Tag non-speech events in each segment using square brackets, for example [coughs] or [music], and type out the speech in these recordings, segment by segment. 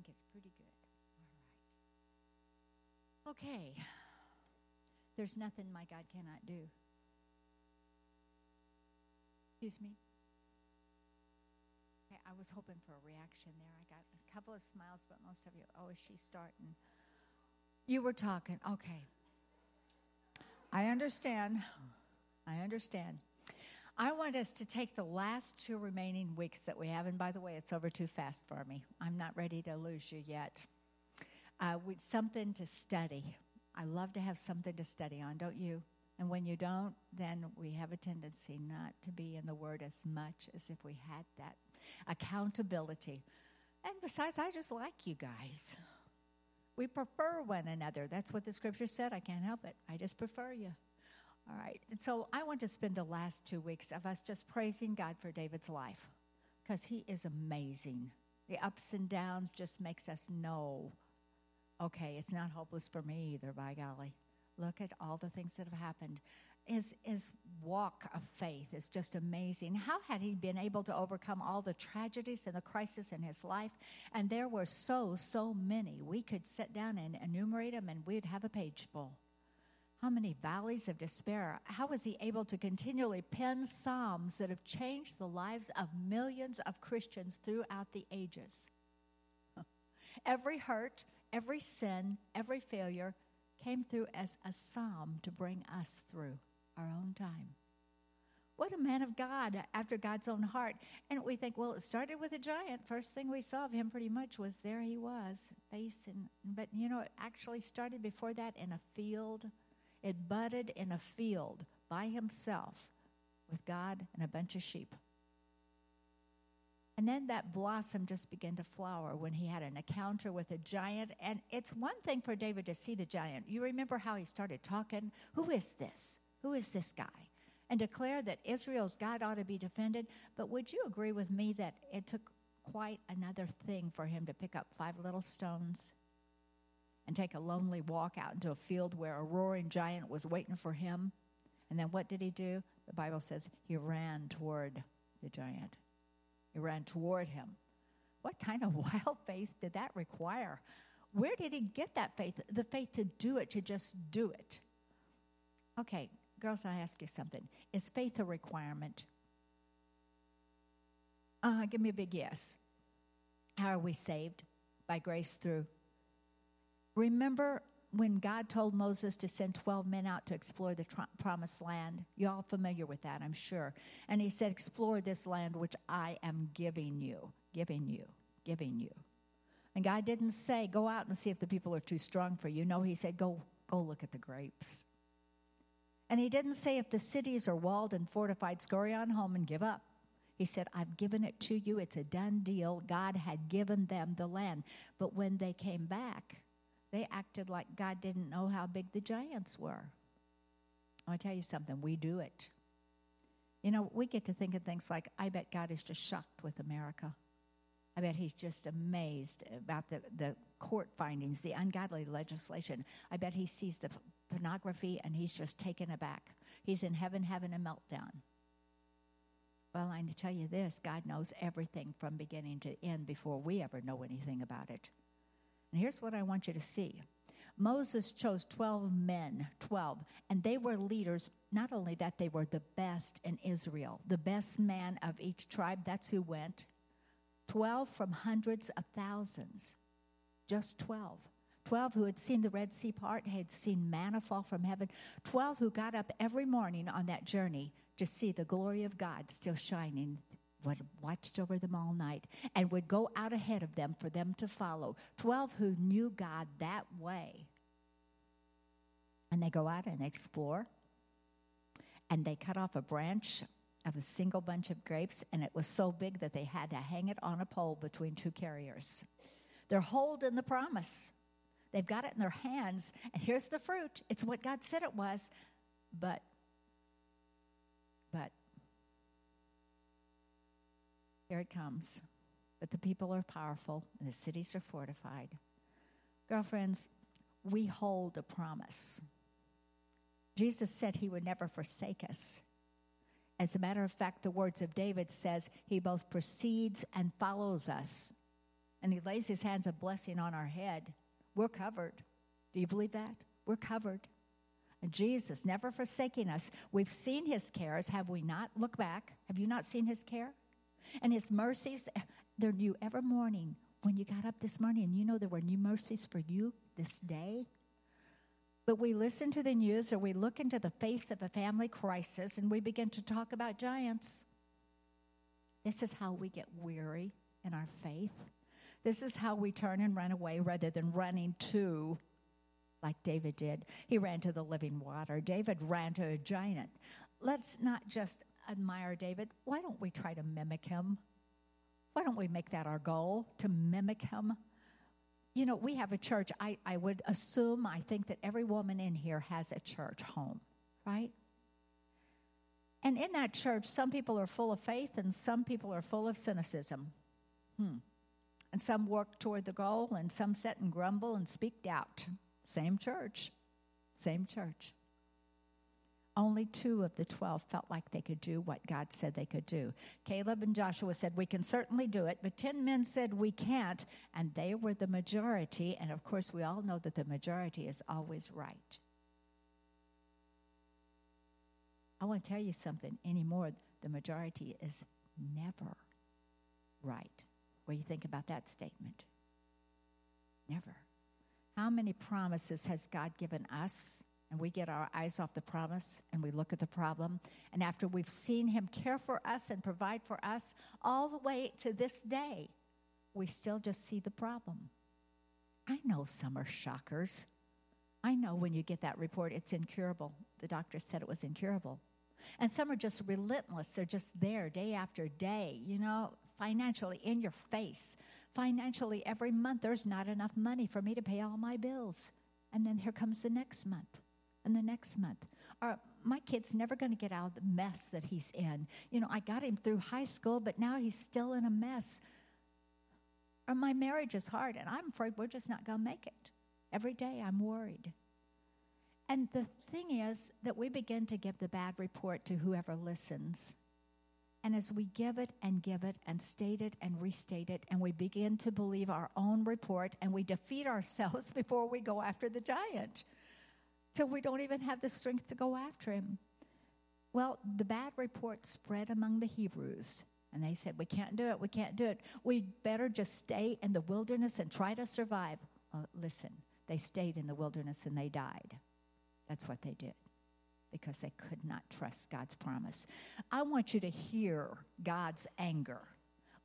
think it's pretty good. All right. Okay. [sighs] There's nothing my God cannot do. Excuse me? Okay, I was hoping for a reaction there. I got a couple of smiles, but most of you, oh, is she starting? You were talking. Okay. I understand. I understand. I want us to take the last two remaining weeks that we have, and by the way, it's over too fast for me. I'm not ready to lose you yet. Uh, with something to study. I love to have something to study on, don't you? And when you don't, then we have a tendency not to be in the Word as much as if we had that accountability. And besides, I just like you guys. We prefer one another. That's what the scripture said. I can't help it. I just prefer you. All right. And so I want to spend the last two weeks of us just praising God for David's life because he is amazing. The ups and downs just makes us know, okay, it's not hopeless for me either, by golly. Look at all the things that have happened. His, his walk of faith is just amazing. How had he been able to overcome all the tragedies and the crisis in his life? And there were so, so many. We could sit down and enumerate them and we'd have a page full. How many valleys of despair? How was he able to continually pen psalms that have changed the lives of millions of Christians throughout the ages? [laughs] Every hurt, every sin, every failure came through as a psalm to bring us through our own time. What a man of God after God's own heart. And we think, well, it started with a giant. First thing we saw of him pretty much was there he was, facing. But you know, it actually started before that in a field it budded in a field by himself with God and a bunch of sheep. And then that blossom just began to flower when he had an encounter with a giant. And it's one thing for David to see the giant. You remember how he started talking? Who is this? Who is this guy? And declare that Israel's God ought to be defended. But would you agree with me that it took quite another thing for him to pick up five little stones and take a lonely walk out into a field where a roaring giant was waiting for him. And then what did he do? The Bible says he ran toward the giant. He ran toward him. What kind of [laughs] wild faith did that require? Where did he get that faith? The faith to do it, to just do it. Okay, girls, I ask you something. Is faith a requirement? Uh, give me a big yes. How are we saved? By grace through Remember when God told Moses to send 12 men out to explore the tr- promised land? You're all familiar with that, I'm sure. And he said, Explore this land which I am giving you, giving you, giving you. And God didn't say, Go out and see if the people are too strong for you. No, he said, Go, go look at the grapes. And he didn't say, If the cities are walled and fortified, scurry on home and give up. He said, I've given it to you. It's a done deal. God had given them the land. But when they came back, they acted like God didn't know how big the giants were. I tell you something, we do it. You know, we get to thinking things like, I bet God is just shocked with America. I bet he's just amazed about the, the court findings, the ungodly legislation. I bet he sees the pornography and he's just taken aback. He's in heaven having a meltdown. Well, I tell you this God knows everything from beginning to end before we ever know anything about it. And here's what I want you to see Moses chose 12 men, 12, and they were leaders. Not only that, they were the best in Israel, the best man of each tribe. That's who went. 12 from hundreds of thousands. Just 12. 12 who had seen the Red Sea part, had seen manna fall from heaven. 12 who got up every morning on that journey to see the glory of God still shining watched over them all night and would go out ahead of them for them to follow. Twelve who knew God that way. And they go out and explore. And they cut off a branch of a single bunch of grapes, and it was so big that they had to hang it on a pole between two carriers. They're holding the promise. They've got it in their hands, and here's the fruit. It's what God said it was. But, but here it comes. But the people are powerful and the cities are fortified. Girlfriends, we hold a promise. Jesus said he would never forsake us. As a matter of fact, the words of David says he both precedes and follows us. and He lays His hands of blessing on our head, we're covered. Do you believe that? We're covered. And Jesus never forsaking us. We've seen His cares, have we not? Look back. Have you not seen His care? And His mercies, they're new every morning. When you got up this morning and you know there were new mercies for you this day, but we listen to the news or we look into the face of a family crisis and we begin to talk about giants. This is how we get weary in our faith. This is how we turn and run away rather than running to, like David did. He ran to the living water. David ran to a giant. Let's not just admire David. Why don't we try to mimic him? Why don't we make that our goal to mimic him? You know, we have a church. I, I would assume, I think that every woman in here has a church home, right? And in that church, some people are full of faith and some people are full of cynicism. Hmm. And some work toward the goal and some sit and grumble and speak doubt. Same church. Same church. Only two of the 12 felt like they could do what God said they could do. Caleb and Joshua said, We can certainly do it, but 10 men said, We can't, and they were the majority. And of course, we all know that the majority is always right. I want to tell you something anymore. The majority is never right. What do you think about that statement? Never. How many promises has God given us? And we get our eyes off the promise and we look at the problem. And after we've seen Him care for us and provide for us all the way to this day, we still just see the problem. I know some are shockers. I know when you get that report, it's incurable. The doctor said it was incurable. And some are just relentless. They're just there day after day, you know, financially in your face. Financially, every month, there's not enough money for me to pay all my bills. And then here comes the next month and the next month. Or my kid's never going to get out of the mess that he's in. You know, I got him through high school, but now he's still in a mess. Or my marriage is hard, and I'm afraid we're just not going to make it. Every day I'm worried. And the thing is that we begin to give the bad report to whoever listens. And as we give it and give it and state it and restate it, and we begin to believe our own report, and we defeat ourselves [laughs] before we go after the giant, till we don't even have the strength to go after him. Well, the bad report spread among the Hebrews, and they said, We can't do it, we can't do it. We'd better just stay in the wilderness and try to survive. Well, listen, they stayed in the wilderness and they died. That's what they did because they could not trust God's promise. I want you to hear God's anger.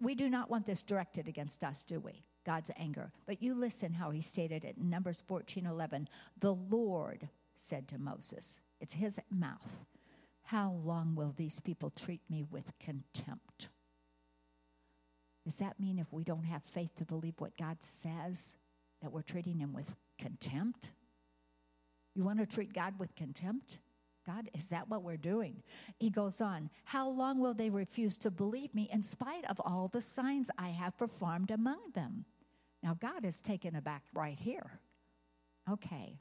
We do not want this directed against us, do we? God's anger. But you listen how he stated it in Numbers 14 11. The Lord said to Moses, it's his mouth, How long will these people treat me with contempt? Does that mean if we don't have faith to believe what God says, that we're treating him with contempt? You want to treat God with contempt? God, is that what we're doing? He goes on, How long will they refuse to believe me in spite of all the signs I have performed among them? Now, God is taken aback right here. Okay.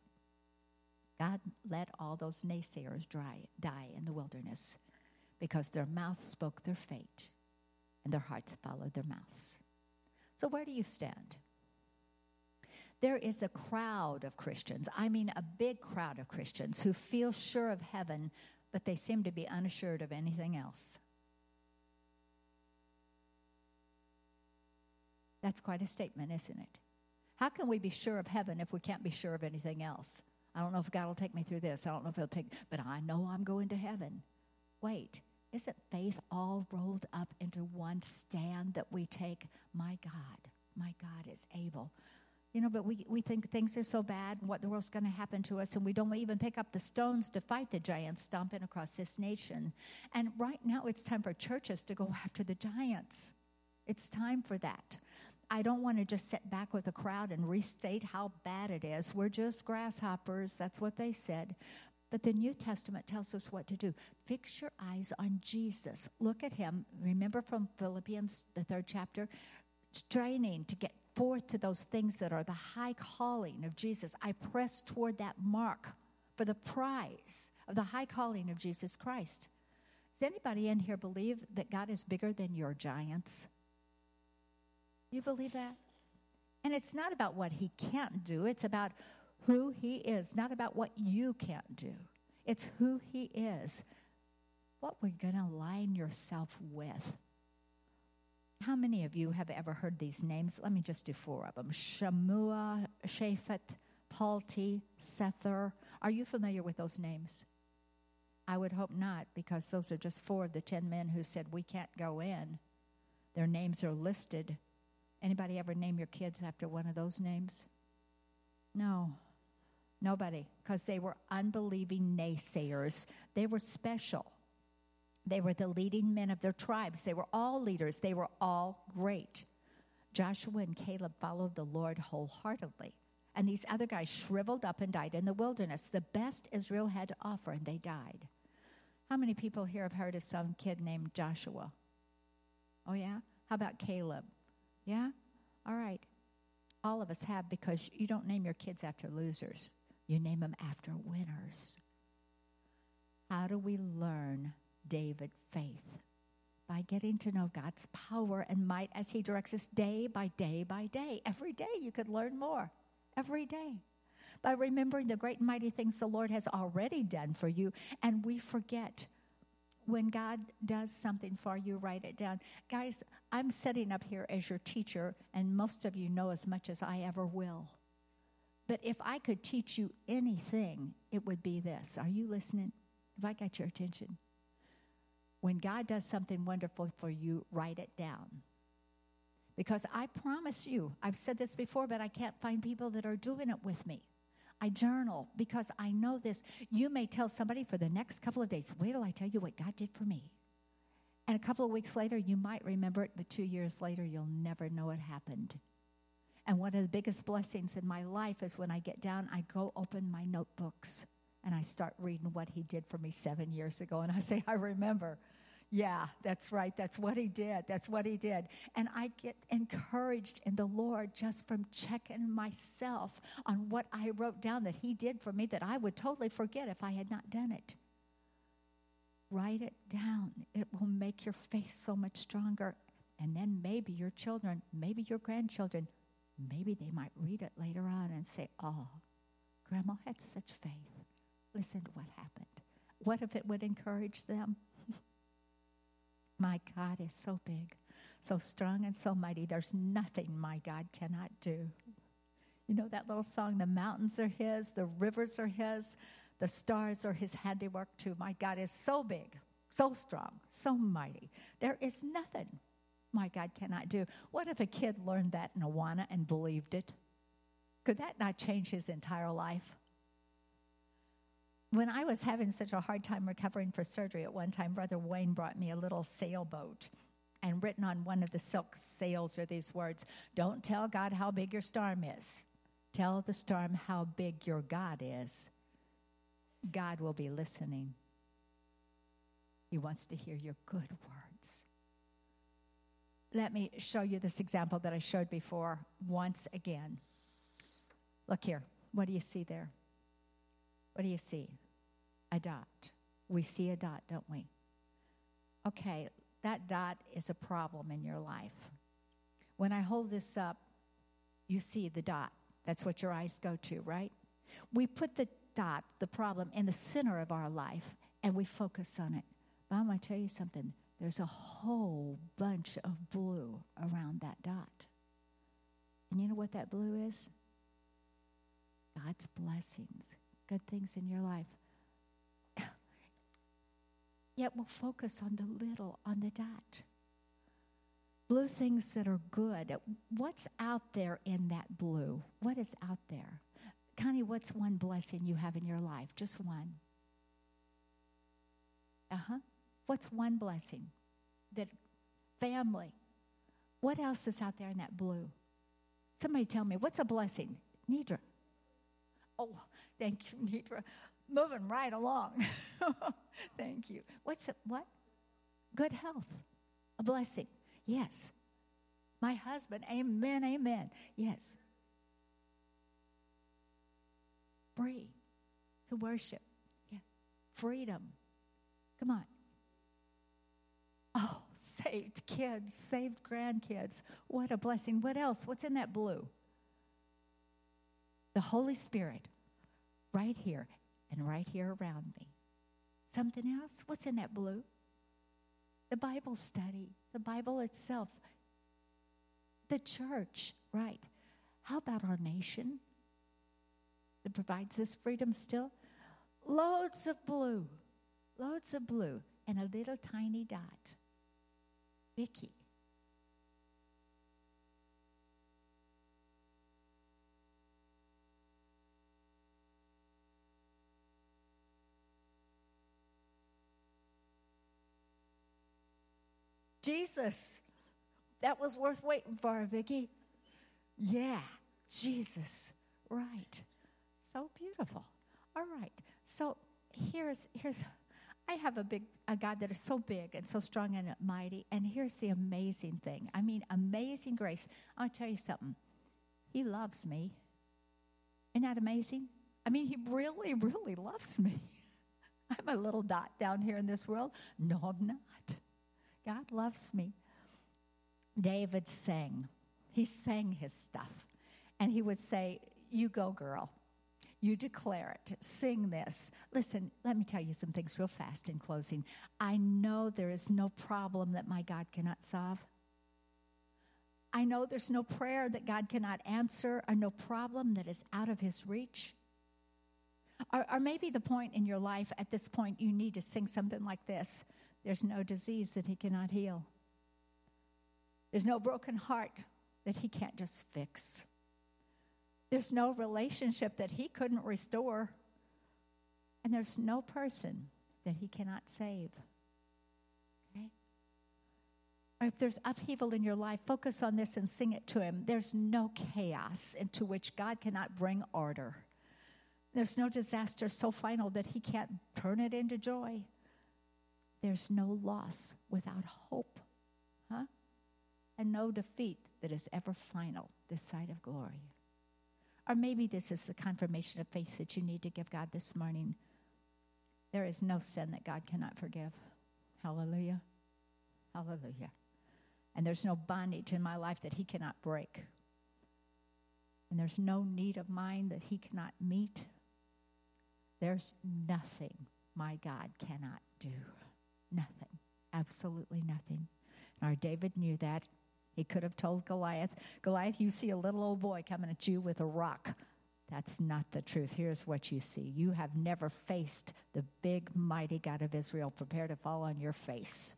God let all those naysayers dry, die in the wilderness because their mouths spoke their fate and their hearts followed their mouths. So, where do you stand? There is a crowd of Christians, I mean, a big crowd of Christians who feel sure of heaven, but they seem to be unassured of anything else. That's quite a statement, isn't it? How can we be sure of heaven if we can't be sure of anything else? I don't know if God will take me through this. I don't know if He'll take, but I know I'm going to heaven. Wait, isn't faith all rolled up into one stand that we take? My God, my God is able. You know, but we, we think things are so bad what the world's going to happen to us, and we don't even pick up the stones to fight the giants stomping across this nation. And right now, it's time for churches to go [laughs] after the giants. It's time for that. I don't want to just sit back with a crowd and restate how bad it is. We're just grasshoppers. That's what they said. But the New Testament tells us what to do. Fix your eyes on Jesus. Look at him. Remember from Philippians, the third chapter? Straining to get forth to those things that are the high calling of Jesus. I press toward that mark for the prize of the high calling of Jesus Christ. Does anybody in here believe that God is bigger than your giants? You believe that? And it's not about what he can't do, it's about who he is, not about what you can't do. It's who he is. What we're going to align yourself with. How many of you have ever heard these names? Let me just do four of them Shammua, Shaphat, Palti, Sethur. Are you familiar with those names? I would hope not, because those are just four of the ten men who said we can't go in. Their names are listed. Anybody ever name your kids after one of those names? No. Nobody, because they were unbelieving naysayers. They were special. They were the leading men of their tribes. They were all leaders. They were all great. Joshua and Caleb followed the Lord wholeheartedly. And these other guys shriveled up and died in the wilderness, the best Israel had to offer, and they died. How many people here have heard of some kid named Joshua? Oh, yeah? How about Caleb? Yeah? All right. All of us have because you don't name your kids after losers, you name them after winners. How do we learn David faith? By getting to know God's power and might as He directs us day by day by day. Every day you could learn more. Every day by remembering the great and mighty things the Lord has already done for you. And we forget when God does something for you, write it down. Guys, I'm sitting up here as your teacher, and most of you know as much as I ever will. But if I could teach you anything, it would be this. Are you listening? Have I got your attention? When God does something wonderful for you, write it down. Because I promise you, I've said this before, but I can't find people that are doing it with me. I journal because I know this. You may tell somebody for the next couple of days, wait till I tell you what God did for me. And a couple of weeks later, you might remember it, but two years later, you'll never know it happened. And one of the biggest blessings in my life is when I get down, I go open my notebooks and I start reading what he did for me seven years ago. And I [laughs] say, I remember. Yeah, that's right. That's what he did. That's what he did. And I get encouraged in the Lord just from checking myself on what I wrote down that he did for me that I would totally forget if I had not done it. Write it down. It will make your faith so much stronger. And then maybe your children, maybe your grandchildren, maybe they might read it later on and say, Oh, Grandma had such faith. Listen to what happened. What if it would encourage them? [laughs] My God is so big, so strong, and so mighty. There's nothing my God cannot do. You know that little song, The Mountains are His, the rivers are His, the stars are His handiwork too. My God is so big, so strong, so mighty. There is nothing my God cannot do. What if a kid learned that in Awana and believed it? Could that not change his entire life? When I was having such a hard time recovering for surgery at one time, Brother Wayne brought me a little sailboat. And written on one of the silk sails are these words Don't tell God how big your storm is. Tell the storm how big your God is. God will be listening. He wants to hear your good words. Let me show you this example that I showed before once again. Look here. What do you see there? What do you see? A dot. We see a dot, don't we? Okay, that dot is a problem in your life. When I hold this up, you see the dot. That's what your eyes go to, right? We put the dot, the problem, in the center of our life and we focus on it. But I'm going to tell you something. There's a whole bunch of blue around that dot. And you know what that blue is? God's blessings, good things in your life. [coughs] Yet we'll focus on the little, on the dot. Blue things that are good. What's out there in that blue? What is out there? Connie, what's one blessing you have in your life? Just one. Uh huh. What's one blessing? That family. What else is out there in that blue? Somebody tell me, what's a blessing? Nidra. Oh, thank you, Nitra. moving right along. [laughs] Thank you. What's it? What? Good health. A blessing. Yes. My husband. Amen. Amen. Yes. Free to worship. Yeah. Freedom. Come on. Oh, [laughs] saved kids, saved grandkids. What a blessing. What else? What's in that blue? The Holy Spirit, right here and right here around me. Something else? What's in that blue? The Bible study, the Bible itself, the church, right? How about our nation that provides this freedom still? Loads of blue, loads of blue, and a little tiny dot. Vicky. Jesus. That was worth waiting for, Vicki. Yeah, Jesus. Right. So beautiful. All right. So here's here's I have a big a God that is so big and so strong and mighty. And here's the amazing thing. I mean, amazing grace. I'll tell you something. He loves me. Isn't that amazing? I mean, he really, really loves me. [laughs] I'm a little dot down here in this world. No, I'm not. God loves me. David sang. He sang his stuff. And he would say, You go, girl. You declare it. Sing this. Listen, let me tell you some things real fast in closing. I know there is no problem that my God cannot solve. I know there's no prayer that God cannot answer or no problem that is out of his reach. Or, or maybe the point in your life at this point you need to sing something like this there's no disease that he cannot heal. There's no broken heart that he can't just fix. There's no relationship that he couldn't restore. And there's no person that he cannot save. Okay? If there's upheaval in your life, focus on this and sing it to him. There's no chaos into which God cannot bring order. There's no disaster so final that he can't turn it into joy. There's no loss without hope, huh? And no defeat that is ever final this side of glory. Or maybe this is the confirmation of faith that you need to give God this morning. There is no sin that God cannot forgive. Hallelujah. Hallelujah. And there's no bondage in my life that He cannot break. And there's no need of mine that He cannot meet. There's nothing my God cannot do. Nothing. Absolutely nothing. Our David knew that. He could have told Goliath, Goliath, you see a little old boy coming at you with a rock. That's not the truth. Here's what you see. You have never faced the big, mighty God of Israel. Prepare to fall on your face.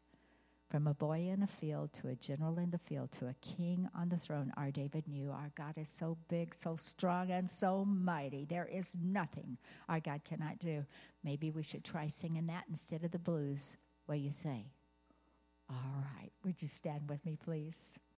From a boy in a field to a general in the field to a king on the throne, our David knew our God is so big, so strong, and so mighty. There is nothing our God cannot do. Maybe we should try singing that instead of the blues. What you say? All right. Would you stand with me, please?